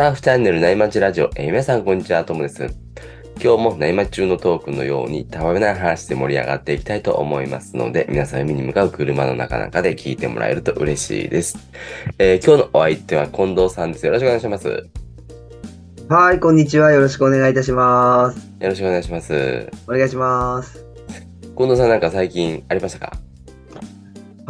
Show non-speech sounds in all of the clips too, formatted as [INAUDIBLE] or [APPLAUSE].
ターフチャンネル内町ラジオ、えー皆さんこんにちは、ともです。今日も内町中のトークのように、たわめない話で盛り上がっていきたいと思いますので、皆さん海に向かう車の中なんかで聞いてもらえると嬉しいです。えー今日のお相手は近藤さんです。よろしくお願いします。よはい、こんにちは。よろしくお願いいたします。ろしくお願いします。お願いします。近藤さんなんか最近ありましたか？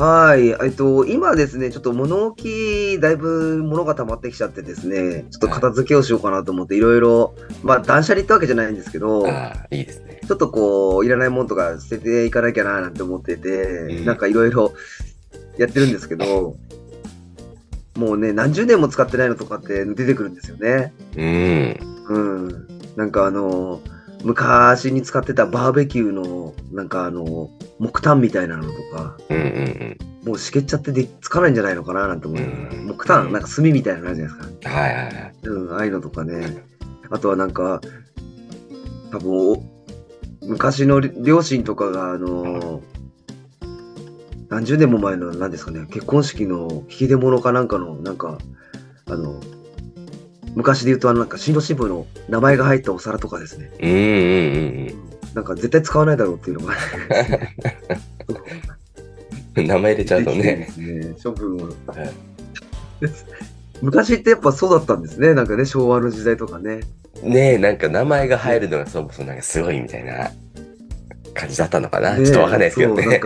はい、えっと、今ですね、ちょっと物置、だいぶ物が溜まってきちゃってですね、ちょっと片付けをしようかなと思って、いろいろ、まあ、断捨離ってわけじゃないんですけど、いいですね。ちょっとこう、いらないものとか捨てていかなきゃななんて思ってて、んなんかいろいろやってるんですけど、もうね、何十年も使ってないのとかって出てくるんですよね。うん。うん。なんかあの、昔に使ってたバーベキューの、なんかあの、木炭みたいなのとか、うんうんうん。もうしけっちゃってでつかないんじゃないのかななんて思う。うん木炭、なんか炭みたいなのあるじゃないですか。はいはいはい。うん、ああいうのとかね。あとはなんか、多分お昔の両親とかが、あの、何十年も前の、何ですかね、結婚式の引き出物かなんかの、なんか、あの、昔で言うと、あの、なんか、新郎新婦の名前が入ったお皿とかですね。うんうんうんなんか、絶対使わないだろうっていうのが、うん。名前入れちゃうとね。ね、処分をはい。[LAUGHS] 昔ってやっぱそうだったんですね。なんかね、昭和の時代とかね。ねえ、なんか名前が入るのがそもそもなんかすごいみたいな感じだったのかな。ねちょっとわかんないですけどね。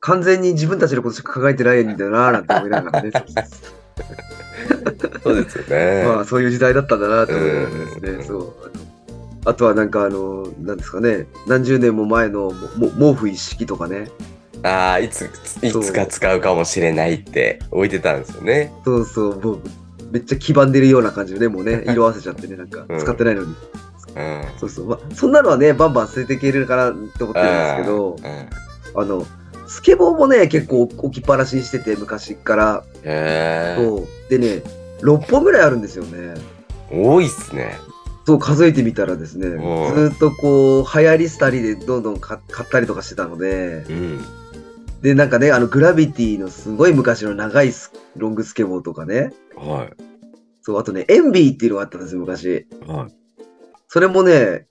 完全に自分たちのことしか考えてないんだよな、なんて思いながらね。[LAUGHS] [LAUGHS] そうですよね。まあ、そういう時代だったんだなと思いながらですね。うんそう。あとはなんかあの、なんですかね、何十年も前のもも毛布一式とかね。ああ、いつ、いつか使うかもしれないって置いてたんですよね。そうそう、もうめっちゃ黄ばんでるような感じでね、もうね、[LAUGHS] 色あせちゃってね、なんかうん使ってないのに。うん。そうそう。まあ、そんなのはね、バンバン捨てていけるかなって思ってるんですけど、うん。あの、スケボーもね、結構置きっぱなしにしてて、昔から。へえ。そう。でね、6本ぐらいあるんですよね。多いっすね。そう、数えてみたらですね、ずんーっとこう、流行り廃りでどんどん買買ったりとかしてたので、うん。で、なんかね、あの、グラビティのすごい昔の長いスロングスケボーとかね、はそう、あとね、エンビーっていうのがあったんですよ、昔。い。はい。それもね、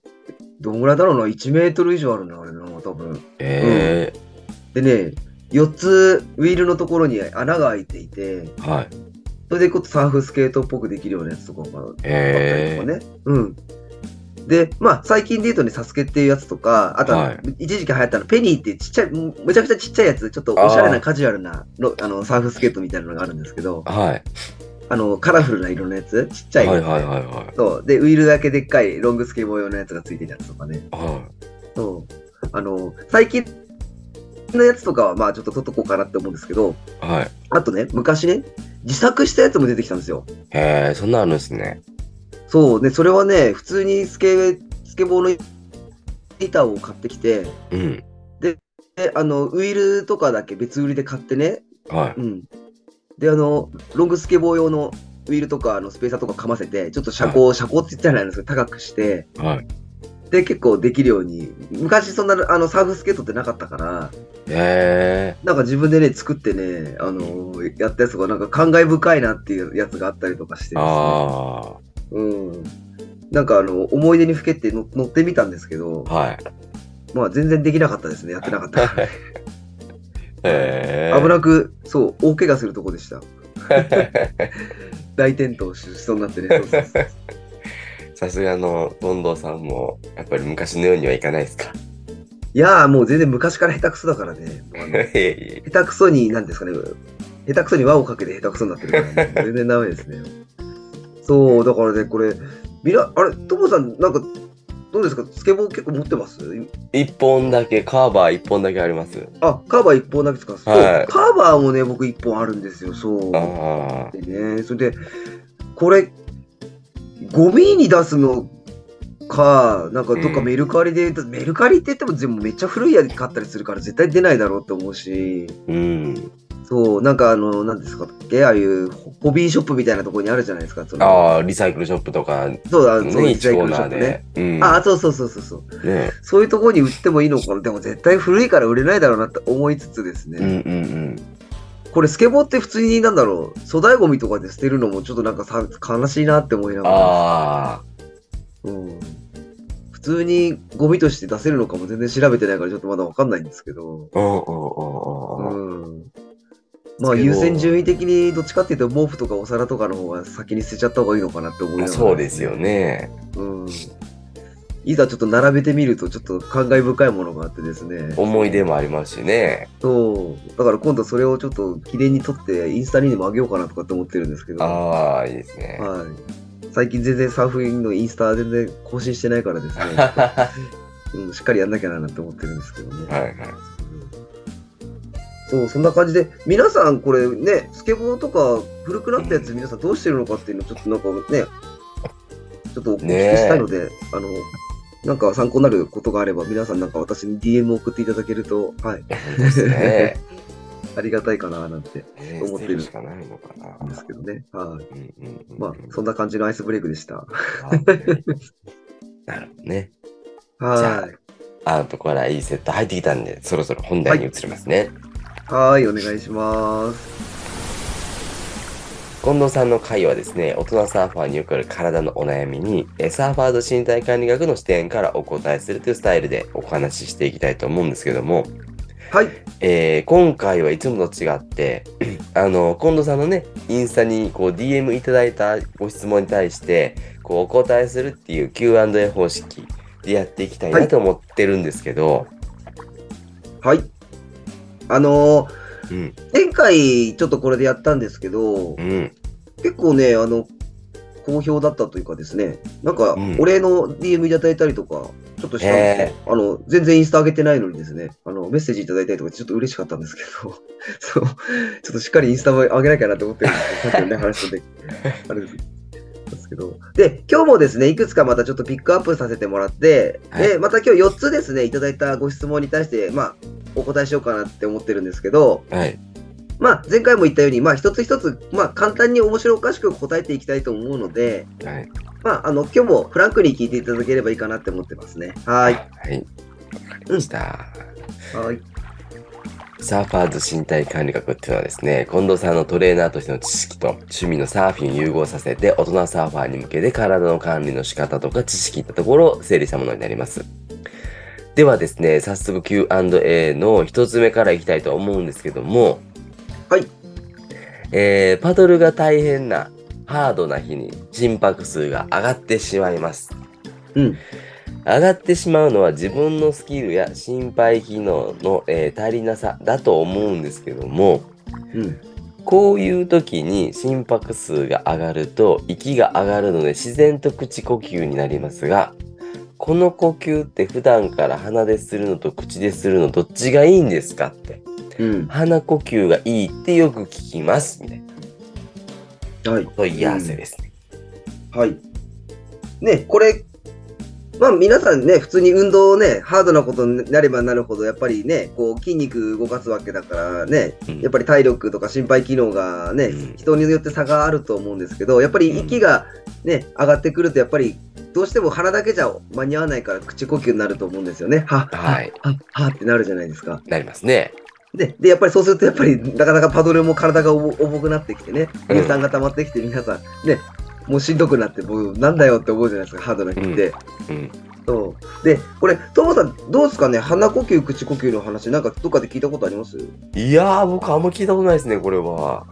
どんぐらいだろうな、1メートル以上あるな、あれな、多分。えでね、4つウィールのところに穴が開いていて、え。はい。それでこうサーフスケートっぽくできるようなやつとかがあったり。とかね。うん。で、まあ、最近で言うとね、サスケっていうやつとか、あとは、はい一時期流行ったの、ペニーってちっちゃい、むめちゃくちゃちっちゃいやつ、ちょっとおしゃれなカジュアルなのあのサーフスケートみたいなのがあるんですけど、はい。あの、カラフルな色のやつ、ちっちゃいやつ。はいはいはいはい。そう。で、ウィールだけでっかいロングスケボー用のやつがついてるやつとかね。はそう。あの、最近のやつとかは、まあ、ちょっと取っとこうかなって思うんですけど、い。はい。あとね、昔ね、自作したやつも出てきたんですよ。へえ、そんなのあるんですね。そう。で、それはね、普通にスケ、スケボーの板を買ってきて、うん。で、あの、ウィールとかだけ別売りで買ってね、はうん。で、あの、ロングスケボー用のウィールとか、あの、スペーサーとかかませて、ちょっと車高、車高って言ったらないんですけど、高くして、い。はい。で、結構できるように、昔そんな、あの、サーフスケートってなかったから、へえ。なんか自分でね、作ってね、あの、やったやつがなんか感慨深いなっていうやつがあったりとかしてですね。あうん。なんかあの、思い出にふけっての乗ってみたんですけど、あ。はい。まあ全然できなかったですね。やってなかったから。へえ。危なく、そう、大怪我するとこでした。[LAUGHS] 大転倒しそうになってね。そうそうそうさすがの近藤さんも、やっぱり昔のようにはいかないですか？いやーもう全然昔から下手くそだからね。[LAUGHS] 下手くそに、なんですかね。下手くそに輪をかけて下手くそになってるから、ね、全然ダメですね。そう、だからね、これ、みな、あれ、ともさん、なんか、どうですか？スケボー結構持ってます？一本だけ、カーバー一本だけあります。あ、カーバー一本だけですか、はいカーバーもね、僕一本あるんですよ、そう。あでね、それで、これ、ゴミに出すのか、なんかどっかメルカリで、メルカリって言っても全部めっちゃ古いやつ買ったりするから絶対出ないだろうって思うし、あ。うん。そう、なんかあの、なんですかっけああいうホビーショップみたいなところにあるじゃないですか。ああ、リサイクルショップとか、そうだ、そうね、リサイ1コークルショップね。うん。あ、そうそうそうそうそう。ね。そういうところに売ってもいいのかな。でも絶対古いから売れないだろうなって思いつつですね。うんうんうん。これスケボーって普通になんだろう、粗大ゴミとかで捨てるのもちょっとなんかさ悲しいなって思いながら。うん普通にゴミとして出せるのかも全然調べてないからちょっとまだわかんないんですけど。うん。まあ優先順位的にどっちかっていうと毛布とかお皿とかの方が先に捨てちゃった方がいいのかなって思いながら、そうですよ。ね。うん。いざちょっと並べてみるとちょっと感慨深いものがあってですね。思い出もありますしね。そう。だから今度それをちょっと記念に撮ってインスタにでもあげようかなとかって思ってるんですけど。ああ、いいですね。はい。最近全然サーフィンのインスタ全然更新してないからですね。[LAUGHS] うん、しっかりやんなきゃなって思ってるんですけどね。はいはい。そう、そんな感じで、皆さんこれね、スケボーとか古くなったやつ皆さんどうしてるのかっていうのをちょっとなんかね、ちょっとお聞きしたいので、あの、なんか参考になることがあれば、皆さんなんか私に DM 送っていただけると、はい。[LAUGHS] ありがたいかななんてね思ってるしかないのかな。ですけどね。はい。うんうんうんまあ、そんな感じのアイスブレイクでした。はいなるほどね。はあとこらいいセット入ってきたんで、そろそろ本題に移りますね。い。はい、お願いします。近藤さんの回はですね、大人サーファーによくある体のお悩みに、えサーファーズ身体管理学の視点からお答えするというスタイルでお話ししていきたいと思うんですけども、はい。えー今回はいつもと違って、[CLEARS THROAT] あの、近藤さんのね、インスタにこう DM いただいたご質問に対して、こうお答えするっていう Q&A 方式でやっていきたいなと思ってるんですけど、はい。あのーうん、前回ちょっとこれでやったんですけど、うん、結構ね、あの、好評だったというかですね、なんかうん、お礼の DM いただいたりとか、ちょっとしたんですよ。あの、全然インスタ上げてないのにですね、あの、メッセージいただいたりとか、ちょっと嬉しかったんですけど、[LAUGHS] そう、ちょっとしっかりインスタも上げなきゃなと思ってるんですけど、さっきのね、話とで、[LAUGHS] あれです。ですけど。で、今日もですね、いくつかまたちょっとピックアップさせてもらって、はいで、また今日4つですね、いただいたご質問に対して、まあ、お答えしようかなって思ってるんですけど、はい、まあ、前回も言ったように、まあ、一つ一つ、まあ、簡単に面白おかしく答えていきたいと思うので、はい、まあ、あの、今日もフランクに聞いていただければいいかなって思ってますね。はい。はい、わかりました。はい。サーファーズ身体管理学っていうのはですね、近藤さんのトレーナーとしての知識と趣味のサーフィンを融合させて大人サーファーに向けて体の管理の仕方とか知識ってところを整理したものになります。ではですね、早速 Q&A の一つ目からいきたいと思うんですけども、はい。えー、パドルが大変なハードな日に心拍数が上がってしまいます。うん。上がってしまうのは自分のスキルや心肺機能の、えー足りなさだと思うんですけどもうん。こういう時に心拍数が上がると息が上がるので自然と口呼吸になりますがこの呼吸って普段から鼻でするのと口でするのどっちがいいんですか？ってうん。鼻呼吸がいいってよく聞きますみたいなはい。問い合わせですね。はい。ね、これ、まあ皆さんね、普通に運動をね、ハードなことになればなるほど、やっぱりね、こう筋肉動かすわけだからね、うんやっぱり体力とか心肺機能がね、うん人によって差があると思うんですけど、やっぱり息がね、上がってくると、やっぱりどうしても鼻だけじゃ間に合わないから口呼吸になると思うんですよね。は、はいは、は、はってなるじゃないですか。なりますね。で、で、やっぱりそうすると、やっぱりなかなかパドルも体が重重くなってきてね、うん乳酸が溜まってきて、皆さん、ね、もうしんどくなって、もうなんだよって思うじゃないですか、ハードな日って。うん。そうで、これ、トモさん、どうですかね、鼻呼吸、口呼吸の話、なんかどっかで聞いたことあります？いやー僕あんま聞いたことないですねこれは。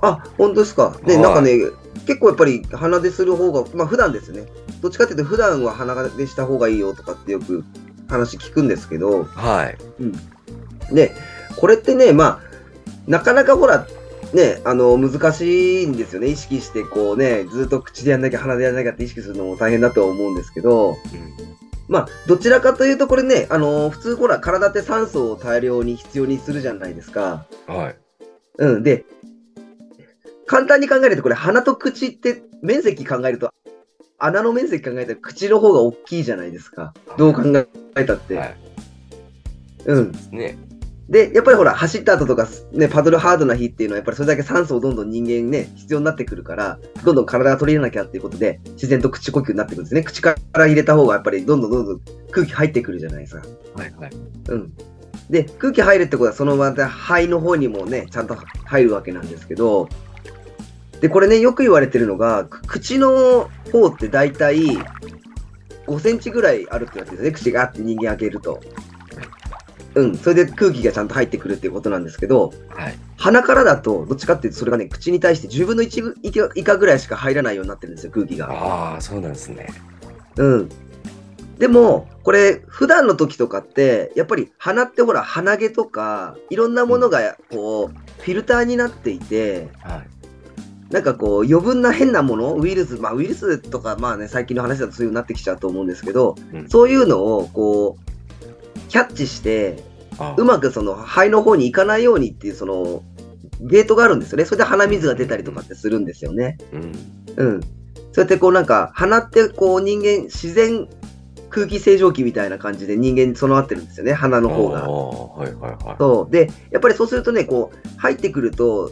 あ、本当ですか？で、はいなんかね、結構やっぱり鼻でする方が、まあ普段ですね。どっちかっていうと、普段は鼻でした方がいいよとかってよく話聞くんですけど、はい。で、これってね、まあ、なかなかほら、ね、あの、難しいんですよね。意識して、こうね、ずっと口でやんなきゃ、鼻でやんなきゃって意識するのも大変だとは思うんですけど、うんまあ、どちらかというと、これね、あの、普通ほら、体って酸素を大量に必要にするじゃないですか。はい。うん。で、簡単に考えると、これ、鼻と口って面積考えると、穴の面積考えたら口の方が大きいじゃないですか。どう考えたって。はい。うん。ね。で、やっぱりほら、走った後とか、ね、パドルハードな日っていうのは、やっぱりそれだけ酸素をどんどん人間ね、必要になってくるから、どんどん体が取り入れなきゃっていうことで、自然と口呼吸になってくるんですね。口から入れた方が、やっぱりどんどんどんどん空気入ってくるじゃないですか。はいはい。うん。で、空気入るってことは、そのまた肺の方にもね、ちゃんと入るわけなんですけど、で、これね、よく言われてるのが、く口の方って大体5センチぐらいあるって言われてるんですね、口があって人間開けると。うん、それで空気がちゃんと入ってくるっていうことなんですけど、はい。鼻からだと、どっちかっていうと、それがね、口に対して10分の1以下ぐらいしか入らないようになってるんですよ、空気が。ああ、そうなんですね。うん。でも、これ、普段の時とかって、やっぱり鼻ってほら、鼻毛とか、いろんなものが、こう、フィルターになっていて、はい。なんかこう、余分な変なもの、ウイルス、まあ、ウイルスとか、まあね、最近の話だとそういう風になってきちゃうと思うんですけど、うんそういうのを、こう、キャッチして、あうまくその肺の方に行かないようにっていう、その、ゲートがあるんですよね。それで鼻水が出たりとかってするんですよね。うん。うん。そうやってこうなんか、鼻ってこう人間、自然空気清浄機みたいな感じで人間に備わってるんですよね、鼻の方が。ああ、はいはいはい。そう。で、やっぱりそうするとね、こう、入ってくると、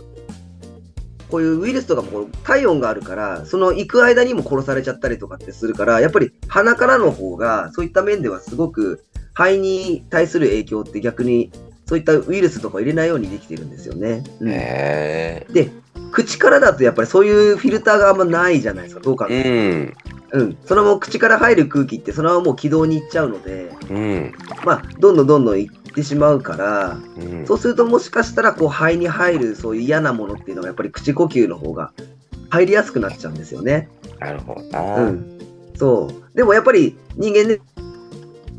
こういうウイルスとかもこう体温があるから、その行く間にも殺されちゃったりとかってするから、やっぱり鼻からの方が、そういった面ではすごく肺に対する影響って逆に、そういったウイルスとか入れないようにできてるんですよね。うんへで、口からだとやっぱりそういうフィルターがあんまないじゃないですか、どうか。うん。うん、そのまま口から入る空気ってそのままもう気道に行っちゃうので、うん。まあ、どんどんどんどん行ってしまうから、うん。そうするともしかしたらこう肺に入るそういう嫌なものっていうのがやっぱり口呼吸の方が入りやすくなっちゃうんですよね。なるほどな。うん、そう。でもやっぱり人間ね、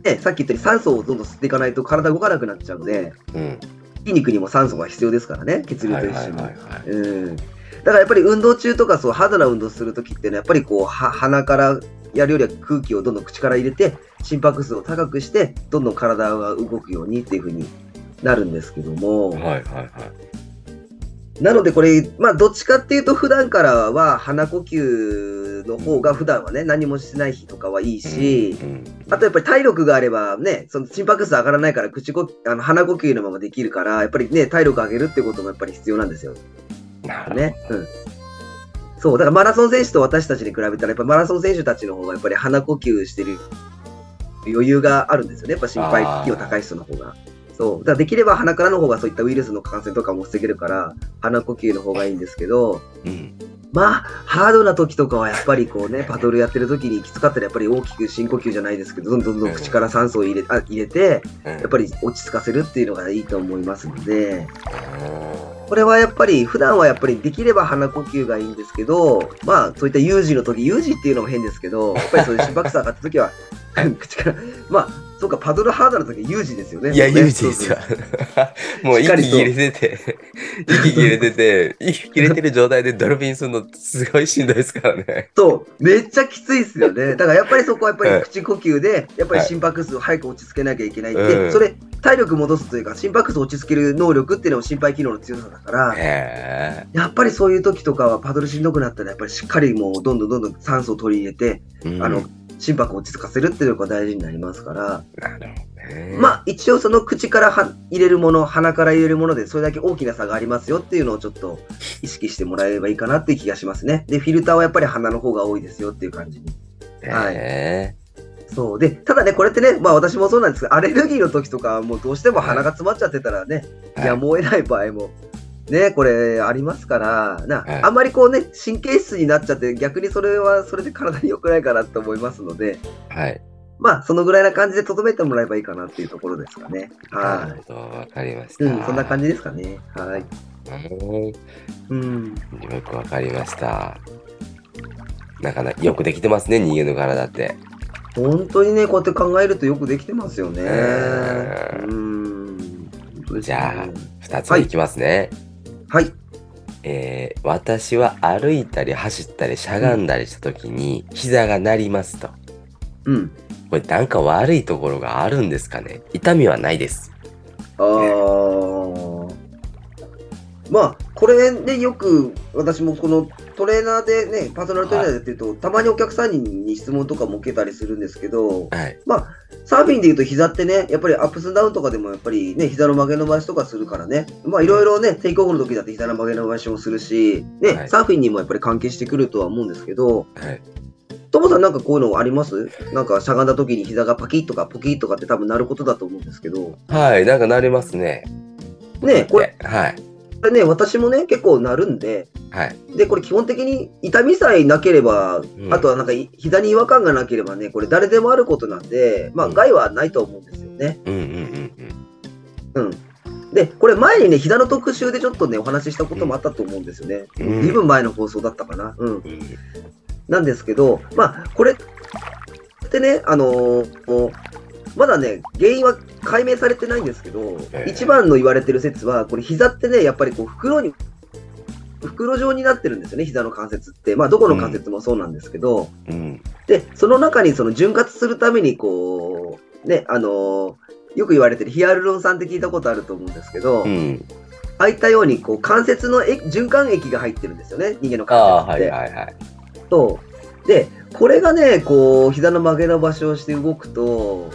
ねさっき言ったように酸素をどんどん吸っていかないと体動かなくなっちゃうので、うん。筋肉にも酸素が必要ですからね、血流はいと一緒に。うんだからやっぱり運動中とかそうハードな運動するときっていうのはやっぱりこうは鼻からやるよりは空気をどんどん口から入れて心拍数を高くしてどんどん体が動くようにっていうふうになるんですけども、はいはいはい。なのでこれまあどっちかっていうと普段からは鼻呼吸の方が普段はね何もしない日とかはいいし、うん。あとやっぱり体力があればね、その心拍数上がらないから口呼あの鼻呼吸のままできるから、やっぱりね、体力上げるってこともやっぱり必要なんですよ。ね。うん。そう、だからマラソン選手と私たちに比べたら、やっぱマラソン選手たちの方がやっぱり鼻呼吸してる余裕があるんですよね。やっぱ心肺機能高い人の方が。そう。だからできれば鼻からの方がそういったウイルスの感染とかも防げるから、鼻呼吸の方がいいんですけど、うん。まあ、ハードな時とかはやっぱりこうね、パドルやってる時にきつかったらやっぱり大きく深呼吸じゃないですけど、どんどんどん口から酸素を入れあ入れて、うん。やっぱり落ち着かせるっていうのがいいと思いますので、あこれはやっぱり、普段はやっぱりできれば鼻呼吸がいいんですけど、まあ、そういった有事の時、有事っていうのも変ですけど、やっぱりそういう心拍数上がった時は、[LAUGHS] 口から、まあ、そうか、パドルハードな時は有事ですよね。ーいや、もうね有事ですよ。もう息切れてて、[LAUGHS] 息切れてて、息切れてる状態でドルフィンするのすごいしんどいですからね。そう、めっちゃきついですよね。だからやっぱりそこはやっぱはいり口呼吸で、やっぱり心拍数を早く落ち着けなきゃいけないって、うんそれ、体力戻すというか、心拍数を落ち着ける能力っていうのも心肺機能の強さだから、へやっぱりそういう時とかはパドルしんどくなったら、やっぱりしっかりもうどんどんどんどん酸素を取り入れて、え。うんあの、心拍を落ち着かせるっていうのが大事になりますから、なるほどね。まあ一応その口からは入れるもの、鼻から入れるものでそれだけ大きな差がありますよっていうのをちょっと意識してもらえればいいかなっていう気がしますね。で、フィルターはやっぱり鼻の方が多いですよっていう感じに。はいへそう。で、ただね、これってね、まあ私もそうなんですけど、アレルギーの時とかはもうどうしても鼻が詰まっちゃってたらね、えやむを得ない場合も、ね、これありますから、な、はいあんまりこうね、神経質になっちゃって、逆にそれはそれで体に良くないかなと思いますので、はい。まあ、そのぐらいな感じで留めてもらえばいいかなっていうところですかね。なはるほど、わかりましい。た。うん、そんな感じですかね。はい。うんうん。よくわかりました。なかなかよくできてますね、人間の体って。本当にね、こうやって考えるとよくできてますよね。えうん。じゃ二つ目いきますね。はい。えー私は歩いたり走ったりしゃがんだりした時に膝が鳴りますと。うん。これなんか悪いところがあるんですかね？痛みはないです。あーまあ、これね、よく私もこのトレーナーでね、パーソナルトレーナーでやってると、たまにお客さんに質問とかも受けたりするんですけど、はい。まあ、サーフィンで言うと膝ってね、やっぱりアップスダウンとかでもやっぱりね、膝の曲げ伸ばしとかするからね、まあいろいろね、テイクオフの時だって膝の曲げ伸ばしもするし、ね、はいサーフィンにもやっぱり関係してくるとは思うんですけど、はい。ともさんなんかこういうのあります？なんかしゃがんだ時に膝がパキッとかポキッとかって多分なることだと思うんですけど。はい、なんかなりますね。ねこれ、はい。これね、私もね、結構なるんで、はい。で、これ基本的に痛みさえなければ、うんあとはなんかい膝に違和感がなければね、これ誰でもあることなんで、まあうん害はないと思うんですよね。うんうんうんうん。うん。で、これ前にね、膝の特集でちょっとね、お話ししたこともあったと思うんですよね。うん2分前の放送だったかな。うん。うんなんですけど、まあ、これってね、あのーまだね、原因は解明されてないんですけど、ええ一番の言われてる説は、これ膝ってね、やっぱりこう袋に、袋状になってるんですよね、膝の関節って。まあ、どこの関節もそうなんですけど、うん。で、その中にその潤滑するために、こう、ね、あのーよく言われてるヒアルロン酸って聞いたことあると思うんですけど、うん。ああいったようにこう関節のえ循環液が入ってるんですよね、人間の関節って。はいはいはい。そう。で、これがね、こう、膝の曲げ伸ばしをして動くと、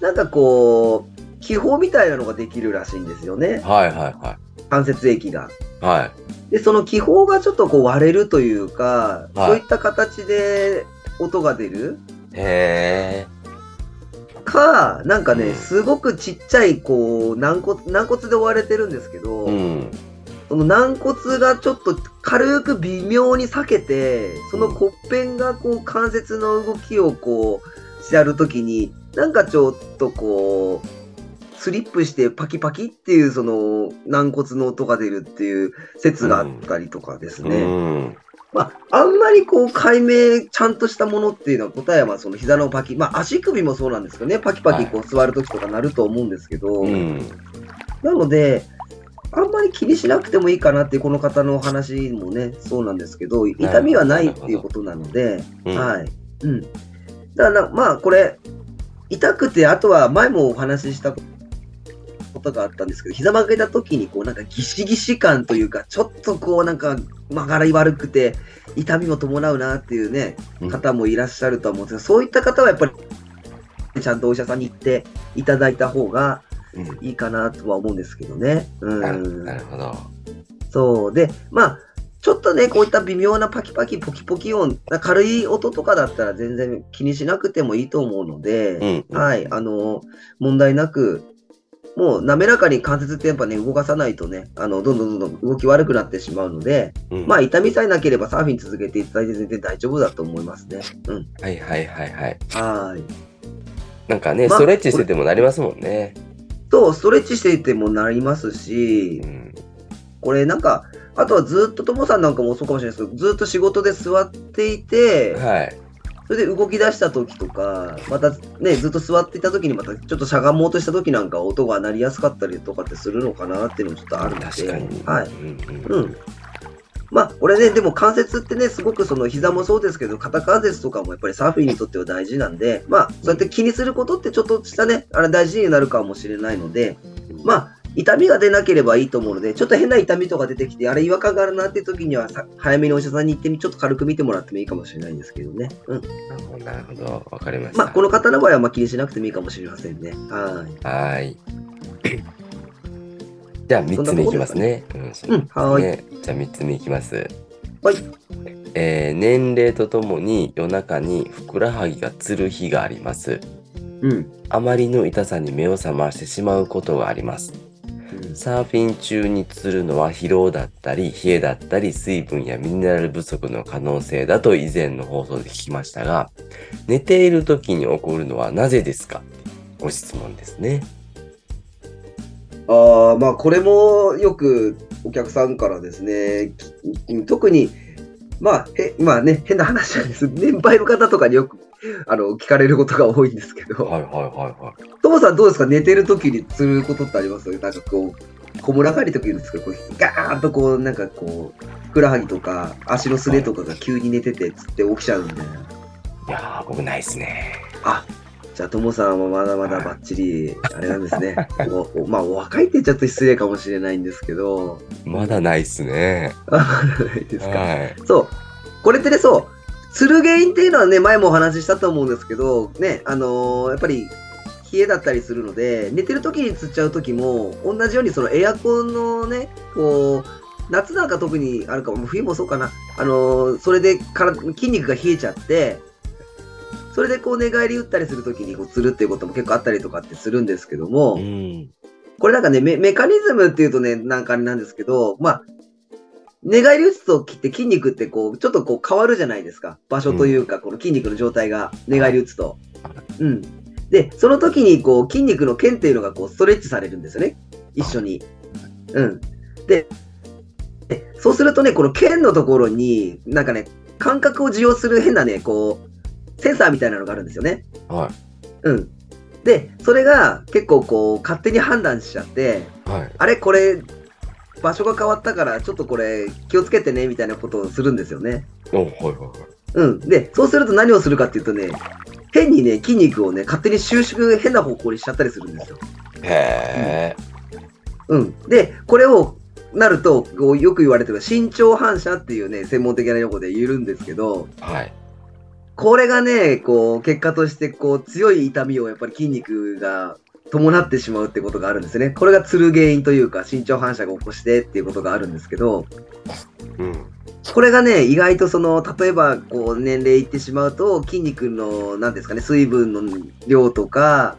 なんかこう、気泡みたいなのができるらしいんですよね、はいはいは関節液が。い。はで、その気泡がちょっとこう割れるというか、はいそういった形で音が出るい。へえ。か、なんかね、うんすごくちっちゃい、こう、軟骨、軟骨で覆われてるんですけど、うん。その軟骨がちょっと軽く微妙に裂けて、その骨片がこう関節の動きをこうしてやるときに、なんかちょっとこう、スリップしてパキパキっていうその軟骨の音が出るっていう説があったりとかですうね。ん。まあ、あんまりこう解明ちゃんとしたものっていうのは答えはその膝のパキ、まあ足首もそうなんですけどね、パキパキこう座るときとかなると思うんですけど、うん。なので、あんまり気にしなくてもいいかなっていうこの方のお話もね、そうなんですけど、痛みはないっていうことなので、うんはい。うん。だからな、まあ、これ、痛くて、あとは前もお話ししたことがあったんですけど、膝曲げた時に、こう、なんかギシギシ感というか、ちょっとこう、なんか曲がり悪くて、痛みも伴うなっていうね、うん方もいらっしゃるとは思うんですが、そういった方はやっぱり、ちゃんとお医者さんに行っていただいた方がうんいいかなとは思うんですけどね。うなるん。なるほど。そう。で、まあ、ちょっとね、こういった微妙なパキパキ、ポキポキ音、軽い音とかだったら全然気にしなくてもいいと思うので、うん。はい、あの、問題なく、もう滑らかに関節ってやっぱね、動かさないとね、あの、どんどんどんどん動き悪くなってしまうので、うんまあ、痛みさえなければサーフィン続けていただいて全然大丈夫だと思いますね。うん。はいはいはいはい。はい。なんかね、まあストレッチしててもなりますもんね。と、ストレッチしていてもなりますうし、ん。これなんか、あとはずっと、ともさんなんかもそうかもしれないですけど、ずっと仕事で座っていて、はい。それで動き出した時とか、またね、ずっと座っていた時にまたちょっとしゃがもうとした時なんかは音が鳴りやすかったりとかってするのかなっていうのもちょっとあるので、確かに。はい。うんうん。まあ、これね、でも関節ってね、すごくその膝もそうですけど、肩関節とかもやっぱりサーフィンにとっては大事なんで、まあ、そうやって気にすることってちょっとしたね、あれ大事になるかもしれないので、まあ、痛みが出なければいいと思うので、ちょっと変な痛みとか出てきて、あれ違和感があるなっていう時にはさ、早めにお医者さんに行ってみ、ちょっと軽く見てもらってもいいかもしれないんですけどね。うん。なるほど。わかりました。まあ、この方の場合はまあ気にしなくてもいいかもしれませんね。はい。はーい。じゃあ、3つ目いきますね。うん、そうですはーいね。じゃあ、3つ目いきます。はい。えー年齢とともに夜中にふくらはぎがつる日があります。うん。あまりの痛さに目を覚ましてしまうことがあります。サーフィン中につるのは疲労だったり、冷えだったり、水分やミネラル不足の可能性だと以前の放送で聞きましたが、寝ている時に起こるのはなぜですか？ご質問ですね。ああ、まあ、これもよくお客さんからですね、き特に、まあ、へまあね、変な話なんです。[LAUGHS] 年配の方とかによくあの聞かれることが多いんですけど、はいはいはいはい。トモさんどうですか？寝てる時にすることってあります？なんかこう、小村がりとか言うんですけど、こうガーンとこう、なんかこう、ふくらはぎとか足のすねとかが急に寝ててつって起きちゃうみたいやー、僕ないっすね。あじゃあ、ともさんはまだまだばっちり、あれなんですね。[LAUGHS] おおまあ、お若いって言っちゃうと失礼かもしれないんですけど、まだないっすね。あ [LAUGHS] まだないですか。はい。そう。これってね、そう。つる原因っていうのはね、前もお話ししたと思うんですけど、ね、あのーやっぱり、冷えだったりするので、寝てる時につっちゃう時も、同じようにそのエアコンのね、こう、夏なんか特にあるかも、冬もそうかな。あのーそれでから筋肉が冷えちゃって、それでこう寝返り打ったりするときにこうつるっていうことも結構あったりとかってするんですけども、うん。これなんかねメ、メカニズムっていうとね、なんかあれなんですけど、まあ、寝返り打つときって筋肉ってこう、ちょっとこう変わるじゃないですか。場所というか、この筋肉の状態が寝返り打つと。うん。で、その時にこう、筋肉の腱っていうのがこう、ストレッチされるんですよね。一緒に。うん。で、でそうするとね、この腱のところに、なんかね、感覚を受容する変なね、こう、センサーみたいなのがあるんですよね。はうん。で、それが結構こう、勝手に判断しちゃって、い。はい。あれこれ、場所が変わったから、ちょっとこれ気をつけてね、みたいなことをするんですよね。おはいはいはい。うん。で、そうすると何をするかっていうとね、変にね、筋肉をね、勝手に収縮変な方向にしちゃったりするんですよ。へえ。うん。で、これをなると、こうよく言われてる身長反射っていうね、専門的な用語で言うんですけど、はい。これがね、こう、結果として、こう、強い痛みをやっぱり筋肉が伴ってしまうってことがあるんですね。これがつる原因というか、身長反射が起こしてっていうことがあるんですけど、うん。これがね、意外とその、例えば、こう、年齢いってしまうと、筋肉の、なんですかね、水分の量とか、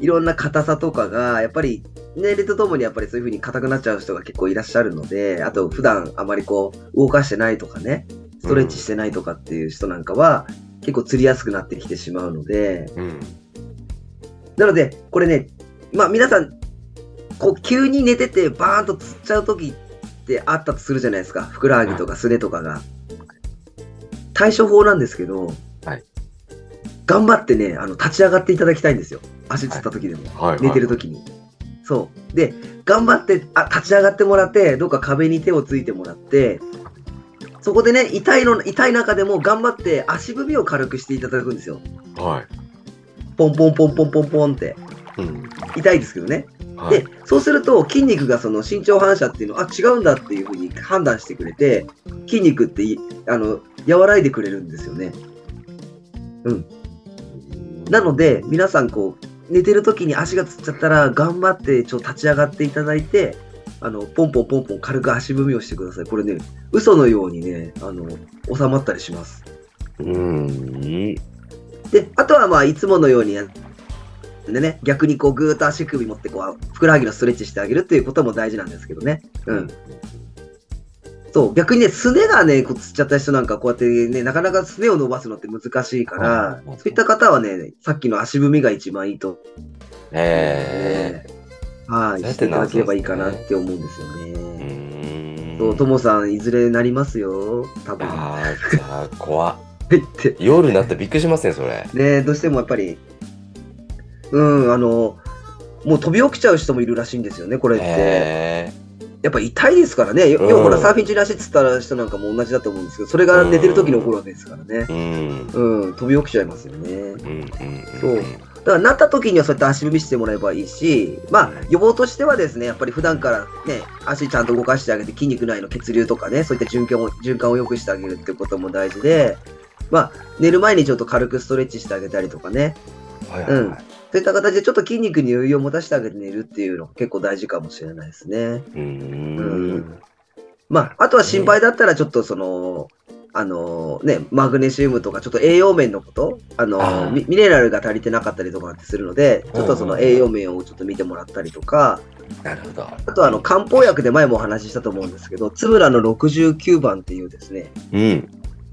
いろんな硬さとかが、やっぱり、年齢とともにやっぱりそういう風に硬くなっちゃう人が結構いらっしゃるので、あと、普段あまりこう、動かしてないとかね、ストレッチしてないとかっていう人なんかは、結構釣りやすくなってきてしまうので、うん。なので、これね、まあ皆さん、こう急に寝ててバーンと釣っちゃう時ってあったとするじゃないですか。ふくらはぎとかすねとかが。対処法なんですけど、はい頑張ってね、あの立ち上がっていただきたいんですよ。足つった時でも。はい。寝てる時に。そう。で、頑張ってあ立ち上がってもらって、どっか壁に手をついてもらって、そこでね、痛いの、痛い中でも頑張って足踏みを軽くしていただくんですよ。はい。ポンポンポンポンポンポンって。うん。痛いですけどね。はいで。、そうすると筋肉がその身長反射っていうのあ違うんだっていうふうに判断してくれて筋肉っていあの和らいでくれるんですよね。なので皆さんこう寝てる時に足がつっちゃったら頑張ってちょっと立ち上がっていただいてあのポンポンポンポン軽く足踏みをしてください。これね嘘のようにねあの収まったりします。うん。で、あとはまあ、いつものようにやでね、逆にこう、ぐーっと足首持って、こう、ふくらはぎのストレッチしてあげるっていうことも大事なんですけどね。うん。そう、逆にね、すねがね、こうつっちゃった人なんか、こうやってね、なかなかすねを伸ばすのって難しいからはい、そういった方はね、さっきの足踏みが一番いいと、へえ。はい、そうやってしていただければいいかなって思うんですようね。ん。そう、ともさん、いずれなりますよ、多分。ああ、じゃあ、怖っ。[LAUGHS] って。夜になったらびっくりしますね、それ。ねどうしてもやっぱり、うん、あの、もう飛び起きちゃう人もいるらしいんですよね、これって。へやっぱ痛いですからね。ようん要はほら、サーフィン中に足つった人なんかも同じだと思うんですけど、それが寝てる時に起こるわけですからねえ。。うん。うん、飛び起きちゃいますよね。うん。うん。そうだからなった時にはそうやって足踏みしてもらえばいいし、まあ予防としてはですね、やっぱり普段からね、足ちゃんと動かしてあげて筋肉内の血流とかね、そういった循環を循環を良くしてあげるってことも大事で、まあ寝る前にちょっと軽くストレッチしてあげたりとかね、はいはいはい。そういった形でちょっと筋肉に余裕を持たせてあげて寝るっていうのが結構大事かもしれないですね。うーん。まあ、あとは心配だったら、ちょっとその、あのね、マグネシウムとか、ちょっと栄養面のこと、あのミミネラルが足りてなかったりとかってするので、ちょっとその栄養面をちょっと見てもらったりとか、なるほど。あとはあの漢方薬で前もお話ししたと思うんですけど、つぶらの69番っていうですね、うん。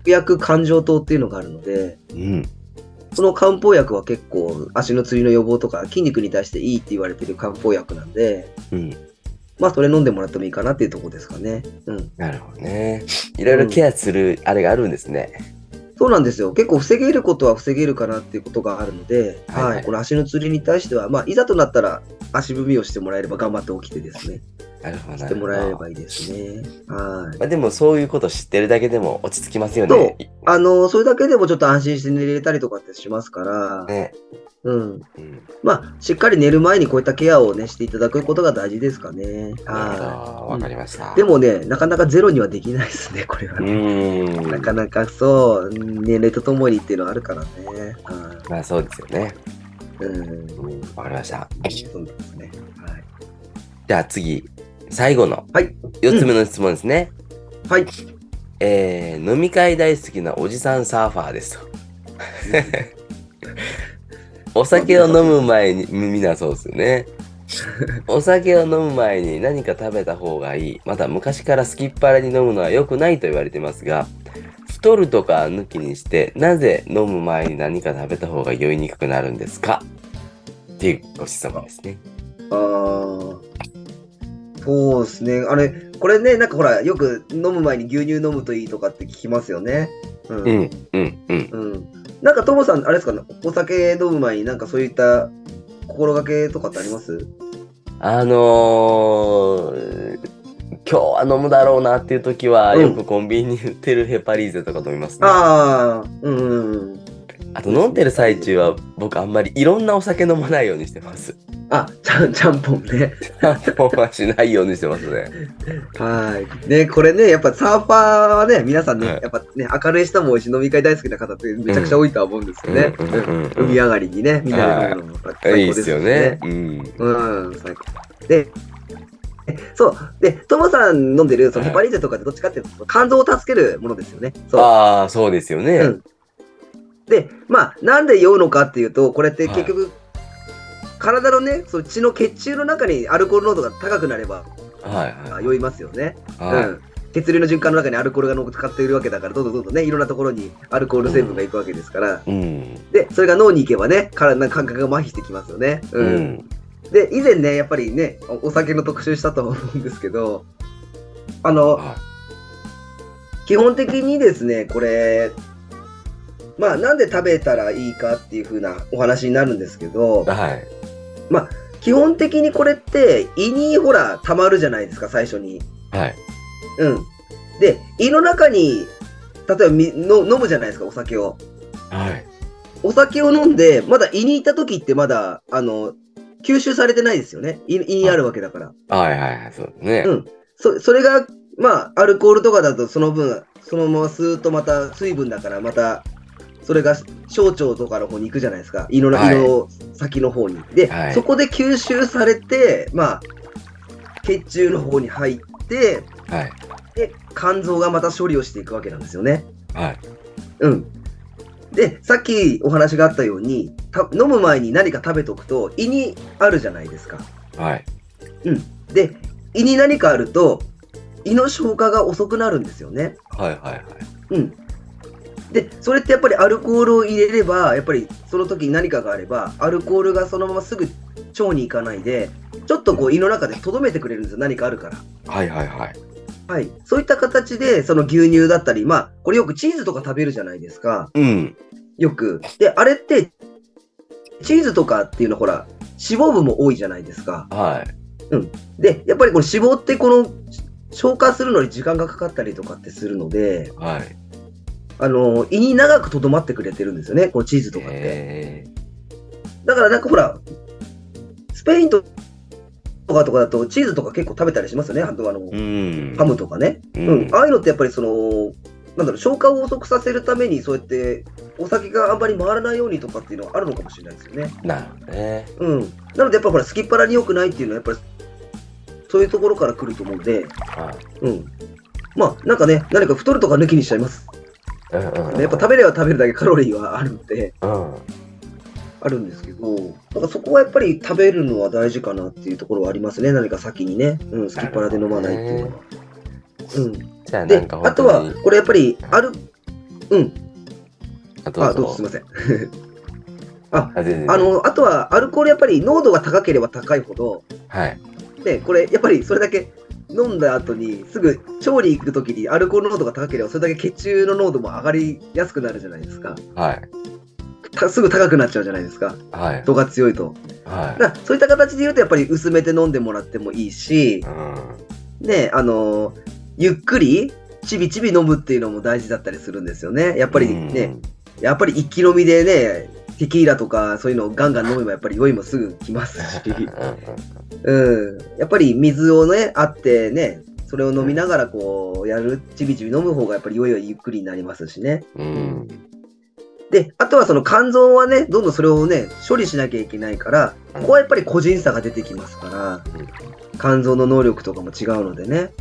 薬感情糖っていうのがあるので、うん。その漢方薬は結構足のつりの予防とか筋肉に対していいって言われてる漢方薬なんで、うん。まあそれ飲んでもらってもいいかなっていうところですかね。うん。なるほどね。いろいろケアするあれがあるんですね。そうなんですよ。結構防げることは防げるかなっていうことがあるので、はいはいはい、この足のつりに対しては、まあ、いざとなったら足踏みをしてもらえれば頑張って起きてですね、なるほど。してもらえればいい。いいですね。はい。まあ、でもそういうこと知ってるだけでも落ち着きますよね。あの、それだけでもちょっと安心して寝れたりとかってしますから、ね。うん。うん。まあ、しっかり寝る前にこういったケアをね、していただくことが大事ですかね。はど。わかりました。い。でもね、なかなかゼロにはできないですね、これはうね。ーん。なかなかそう、年齢とともにっていうのはあるからね。はまあそうですよね。い。うん。うん。わかりました。そうですね。はい。じゃあ次、最後のはい。4つ目の質問ですね。はい。えー飲み会大好きなおじさんサーファーですと。[LAUGHS] お酒を飲む前に、みんなそうですよね。お酒を飲む前に何か食べた方がいい。また昔からすきっ腹に飲むのは良くないと言われてますが、太るとか抜きにして、なぜ飲む前に何か食べた方が酔いにくくなるんですか？っていうご質問ですね。あーそうですね。あれ、これね、なんかほら、よく飲む前に牛乳飲むといいとかって聞きますよね。うん。うん、うん、うん。うん。なんか、ともさん、あれですか？ね、お酒飲む前になんかそういった心がけとかってあります？あのー、今日は飲むだろうなっていう時は、うんよくコンビニに売ってるヘパリーゼとか飲みますね。ああ、うんうんうん。あと飲んでる最中は僕あんまりいろんなお酒飲まないようにしてます。あ、ちゃん、ちゃんぽんね。もうはしないようにしてますね。はい。ね、これね、やっぱサーファーはね、皆さんね、はいやっぱね、明るい人も多いし、飲み会大好きな方ってめちゃくちゃ多いとは思うんですよね。うん海上がりにね、みんなで飲むのも最高いいですよね。。うん。うん、最高。で、えそう。で、トモさん飲んでるそのはいヘパリーゼとかってどっちかっていうと、肝臓を助けるものですよね。そう。ああ、そうですよね。うんで、まあ、なんで酔うのかっていうと、これって結局、体のね、その血の血中の中にアルコール濃度が高くなればはい酔いますよね。はい。はいうん。血流の循環の中にアルコールが乗っかっているわけだから、どんどんどんどんね、いろんなところにアルコール成分がいくわけですから、うん。で、それが脳に行けばね、体の感覚が麻痺してきますよね。ううん。ん。で、以前ね、やっぱりね、おお酒の特集したと思うんですけど、あの、は基本的にですね、これ、まあ、なんで食べたらいいかっていう風なお話になるんですけどい。、はい。基本的にこれって胃にほら、溜まるじゃないですか、最初に。はい。うん。で、胃の中に、例えばみの飲むじゃないですか、お酒を。はい。お酒を飲んで、まだ胃にいた時ってまだ、あの、吸収されてないですよね。胃胃にあるわけだから。はいはいはい。そうですね。うんそそれが、まあ、アルコールとかだとその分、そのままスーッとまた水分だから、また、それが小腸とかの方に行くじゃないですか。胃の,、はい胃の先の方に。で、はいそこで吸収されて、まあ、血中の方に入って、はい。で、肝臓がまた処理をしていくわけなんですよね。はい。うん。で、さっきお話があったように、た飲む前に何か食べとくと胃にあるじゃないですか。はい。で、胃に何かあると、胃の消化が遅くなるんですよね。はいはいはい。うん。で、それってやっぱりアルコールを入れれば、やっぱりその時に何かがあれば、アルコールがそのまますぐ腸に行かないで、ちょっとこう胃の中で留めてくれるんですよ、何かあるから。はいはいはい。はい。そういった形で、その牛乳だったり、まあ、これよくチーズとか食べるじゃないですか。うん。よく。で、あれって、チーズとかっていうのはほら、脂肪分も多いじゃないですか。はい。で、やっぱりこの脂肪ってこの、消化するのに時間がかかったりとかってするので、はい。あの、胃に長く留まってくれてるんですよね、このチーズとかって。えだからなんかほら、スペインとかとかだとチーズとか結構食べたりしますよね、あの。ハムとかね。ううん。ああいうのってやっぱりその、なんだろう、消化を遅くさせるために、そうやってお酒があんまり回らないようにとかっていうのはあるのかもしれないですよね。なるほどね。うん。なのでやっぱほら、すきっ腹に良くないっていうのはやっぱり、そういうところから来ると思うんで、はい。うん。まあ、なんかね、何か太るとか抜きにしちゃいます。うんうんうん。やっぱ食べれば食べるだけカロリーはあるんで、うん。あるんですけど、なんかそこはやっぱり食べるのは大事かなっていうところはありますね。何か先にね。うん、すきっ腹で飲まないっていうのは。うん。じゃあなであとはこれやっぱり、ある、うん。あ、あどうどうぞすぞ。みません。あ。あ、の、あとは、アルコールやっぱり濃度が高ければ高いほど、はい。で、これやっぱりそれだけ飲んだ後に、すぐ調理行くときにアルコール濃度が高ければ、それだけ血中の濃度も上がりやすくなるじゃないですか。はい。たすぐ高くなっちゃうじゃないですか。はい。度が強いと。はだからそういった形で言うと、やっぱり薄めて飲んでもらってもいいしい。う、ん。ね、あのーゆっくり、ちびちび飲むっていうのも大事だったりするんですよね。やっぱりね、やっぱり一気飲みでね、テキーラとかそういうのをガンガン飲めばやっぱり酔いもすぐ来ますし、うん。やっぱり水をね、あってね、それを飲みながらこうやる、ちびちび飲む方がやっぱり酔いはゆっくりになりますしね。うん。で、あとはその肝臓はね、どんどんそれをね、処理しなきゃいけないから、ここはやっぱり個人差が出てきますから、肝臓の能力とかも違うのでね。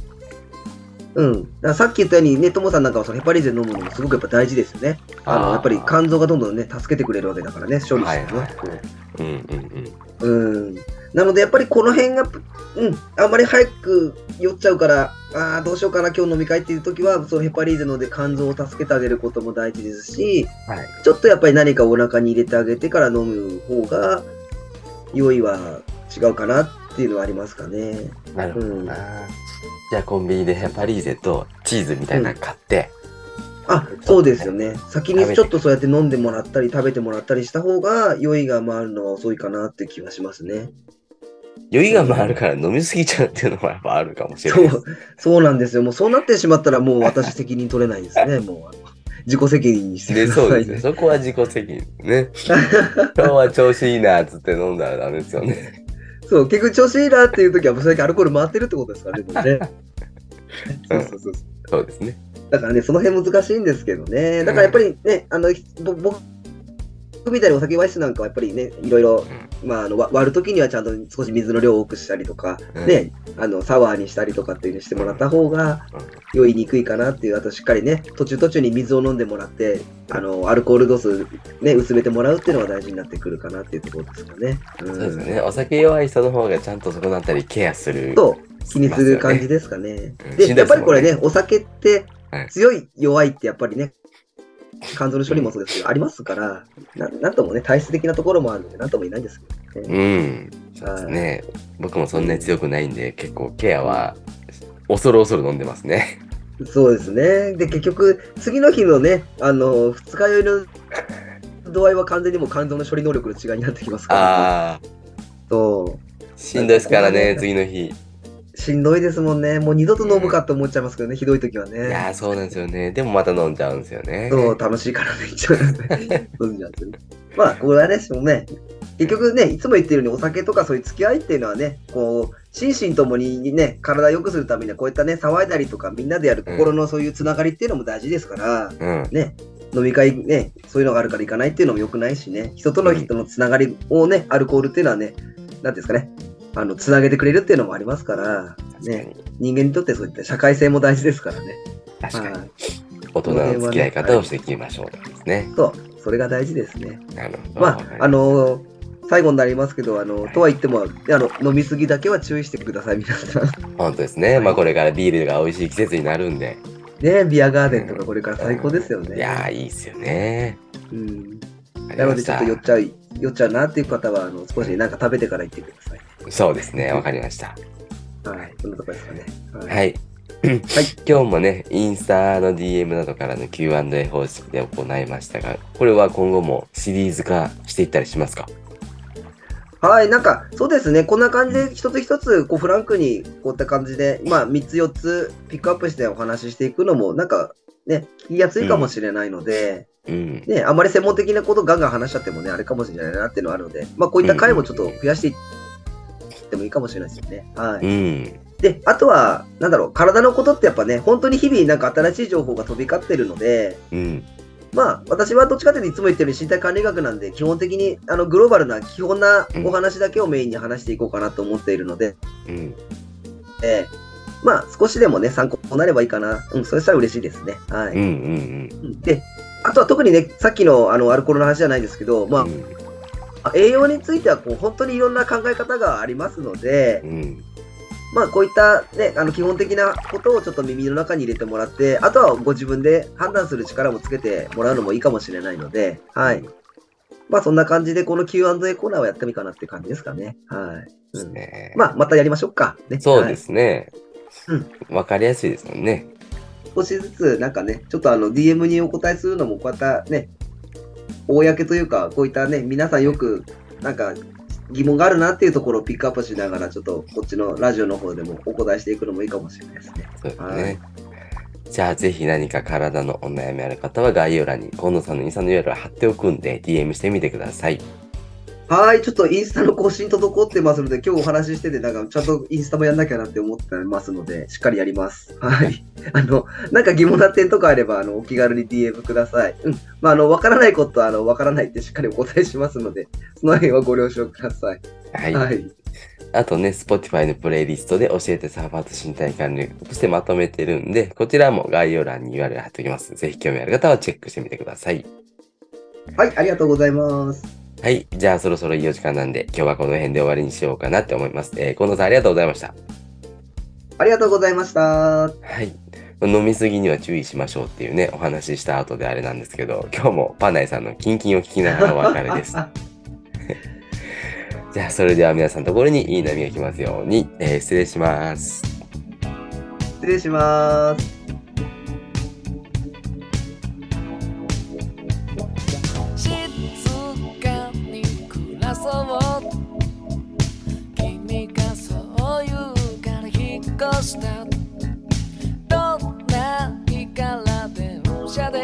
うん。さっき言ったようにね、ともさんなんかはそのヘパリーゼ飲むのもすごくやっぱ大事ですよね。あの、やっぱり肝臓がどんどんね、助けてくれるわけだからね、処理してね。はいはいはいこううんうんうん。うん。なので、やっぱりこの辺が、うん、あんまり早く酔っちゃうから、ああ、どうしようかな、今日飲み会っていう時は、そのヘパリーゼので肝臓を助けてあげることも大事ですし、はい。ちょっとやっぱり何かお腹に入れてあげてから飲む方が、酔いは違うかなっていうのはありますかね。なるほどうんな。じゃあコンビニでヘパリーゼとチーズみたいなの買って、あ、そうですよね。先にちょっとそうやって飲んでもらったり、食べてもらったりした方が、酔いが回るのは遅いかなって気はしますね。酔いが回るから飲みすぎちゃうっていうのもやっぱあるかもしれそないですう、そうなんですよ。もうそうなってしまったら、もう私責任取れないですね。[LAUGHS] もう自己責任にしてで、くだそうですね。さいね。そこは自己責任ね。[LAUGHS] 今日は調子いいなっつって飲んだらダメですよね。そう、結局調子いいなっていう時は、もう最近アルコール回ってるってことですからね、[LAUGHS] もうね。そうそうそうそう。そうですね。だからね、その辺難しいんですけどね。だからやっぱりね、あの、ぼ僕みたいにお酒ワイスなんかはやっぱりね、いろいろ、まあ、あのわ割るときにはちゃんと少し水の量を多くしたりとか、うんね、あの、サワーにしたりとかっていうのしてもらった方が酔いにくいかなっていう、あとしっかりね、途中途中に水を飲んでもらって、あの、アルコール度数ね、薄めてもらうっていうのが大事になってくるかなっていうところですかね。うんそうですよね。お酒弱い人の方がちゃんとそこのあたりケアする。そう、気にする感じですかね。うんで、やっぱりこれね、お酒ってはい強い、弱いってやっぱりね、肝臓の処理もそうですけど、ありますから、ななんともね、体質的なところもあるので、なんとも言えないんですけどね。うん。そうですね。僕もそんなに強くないんで、結構ケアは恐る恐る飲んでますね。そうですね。で、結局、次の日のね、あの、二日酔いの度合いは完全にもう肝臓の処理能力の違いになってきますから、ああ、そう。しんどいですからね、次の日。しんどいですもんね。もう二度と飲むかって思っちゃいますけどね、ひどい時はいね。やー、そうなんですよね。でもまた飲んじゃうんですよね。そう、楽しいからね、一応ね。[LAUGHS] 飲んじゃうんですよね。まあ、これはね、もうね、結局ね、いつも言ってるようにお酒とかそういう付き合いっていうのはね、こう、心身ともにね、体を良くするためにはこういったね、騒いだりとか、みんなでやる心のそういうつながりっていうのも大事ですから、うん。ね、飲み会ね、そういうのがあるから行かないっていうのも良くないしね、人との人のつながりをね、アルコールっていうのはね、なんていうんですかね、あの、つなげてくれるっていうのもありますから、ね。人間にとってそういった社会性も大事ですからね。確かにはい。大人の付き合い方をしていきましょうですね。そう、それが大事ですね。なるほど。まあ、あのー最後になりますけど、あの、とは言っても、あの、飲みすぎだけは注意してください、皆さん。本当ですね。まあこれからビールが美味しい季節になるんで。ね、ビアガーデンとかこれから最高ですよね。いやー、いいっすよね。うん。なので、ちょっと酔っちゃう、酔っちゃうなっていう方は、あの、少しなんか食べてから行ってください。そうですね。わかりました。はい。そんなとこですかね。はい。はい。[LAUGHS] 今日もね、インスタの DM などからの Q&A 方式で行いましたが、これは今後もシリーズ化していったりしますか？はい、なんか、そうですね、こんな感じで一つ一つ、こう、フランクに、こういった感じで、まあ、3つ4つピックアップしてお話ししていくのも、なんか、ね、聞きやすいかもしれないので、うん。ね、あまり専門的なことガンガン話しちゃってもね、あれかもしれないなっていうのはあるので、まあ、こういった回もちょっと増やしていってもいいかもしれないですよね。はい。うん。で、あとは、なんだろう、体のことってやっぱね、本当に日々なんか新しい情報が飛び交ってるので、うん。まあ、私はどっちかというといつも言ってる身体管理学なんで、基本的にあのグローバルな基本なお話だけをメインに話していこうかなと思っているので、うん。えーまあ、少しでもね、参考になればいいかな。うん、それさえ嬉しいですね。はい。うん。うん。うんで、あとは特にね、さっきのあのアルコールの話じゃないですけど、まあ、うん。栄養についてはこう本当にいろんな考え方がありますので、うん。まあ、こういった、ね、あの基本的なことをちょっと耳の中に入れてもらって、あとはご自分で判断する力もつけてもらうのもいいかもしれないので、はい。まあ、そんな感じで、この Q&A コーナーをやってもいいかなっていう感じですかね。はい。うん、ね。まあ、またやりましょうか。ね、そうですねうん。わかりやすいですもんね。はい。少しずつ、なんかね、ちょっとあの、DM にお答えするのも、こうやったね、公というか、こういったね、皆さんよく、なんか、疑問があるなっていうところをピックアップしながら、ちょっとこっちのラジオの方でもお答えしていくのもいいかもしれないですね。そうですはいね。じゃあ、ぜひ何か体のお悩みある方は概要欄に、近藤さんのインスタの URL 貼っておくんで、DM してみてください。はい、ちょっとインスタの更新滞ってますので、今日お話ししてて、なんかちゃんとインスタもやんなきゃなって思ってますので、しっかりやります。はい。[LAUGHS] あの、なんか疑問な点とかあれば、あの、お気軽に DM ください。うん。まあ、あの、わからないことは、あの、わからないってしっかりお答えしますので、その辺はご了承ください。はい。はい。あとね、Spotify のプレイリストで教えてサーファーと身体管理としてまとめてるんで、こちらも概要欄に URL 貼っておきます。ぜひ興味ある方はチェックしてみてください。はい、ありがとうございます。はい。じゃあそろそろいいお時間なんで、今日はこの辺で終わりにしようかなって思います。えー、近藤さんありがとうございました。ありがとうございました。はい。飲みすぎには注意しましょうっていうね、お話しした後であれなんですけど、今日もパナイさんのキンキンを聞きながらお別れです。[LAUGHS] じゃあ、それでは皆さんのところにいい波が来ますように、えー失礼します。失礼します。どんな日から電車で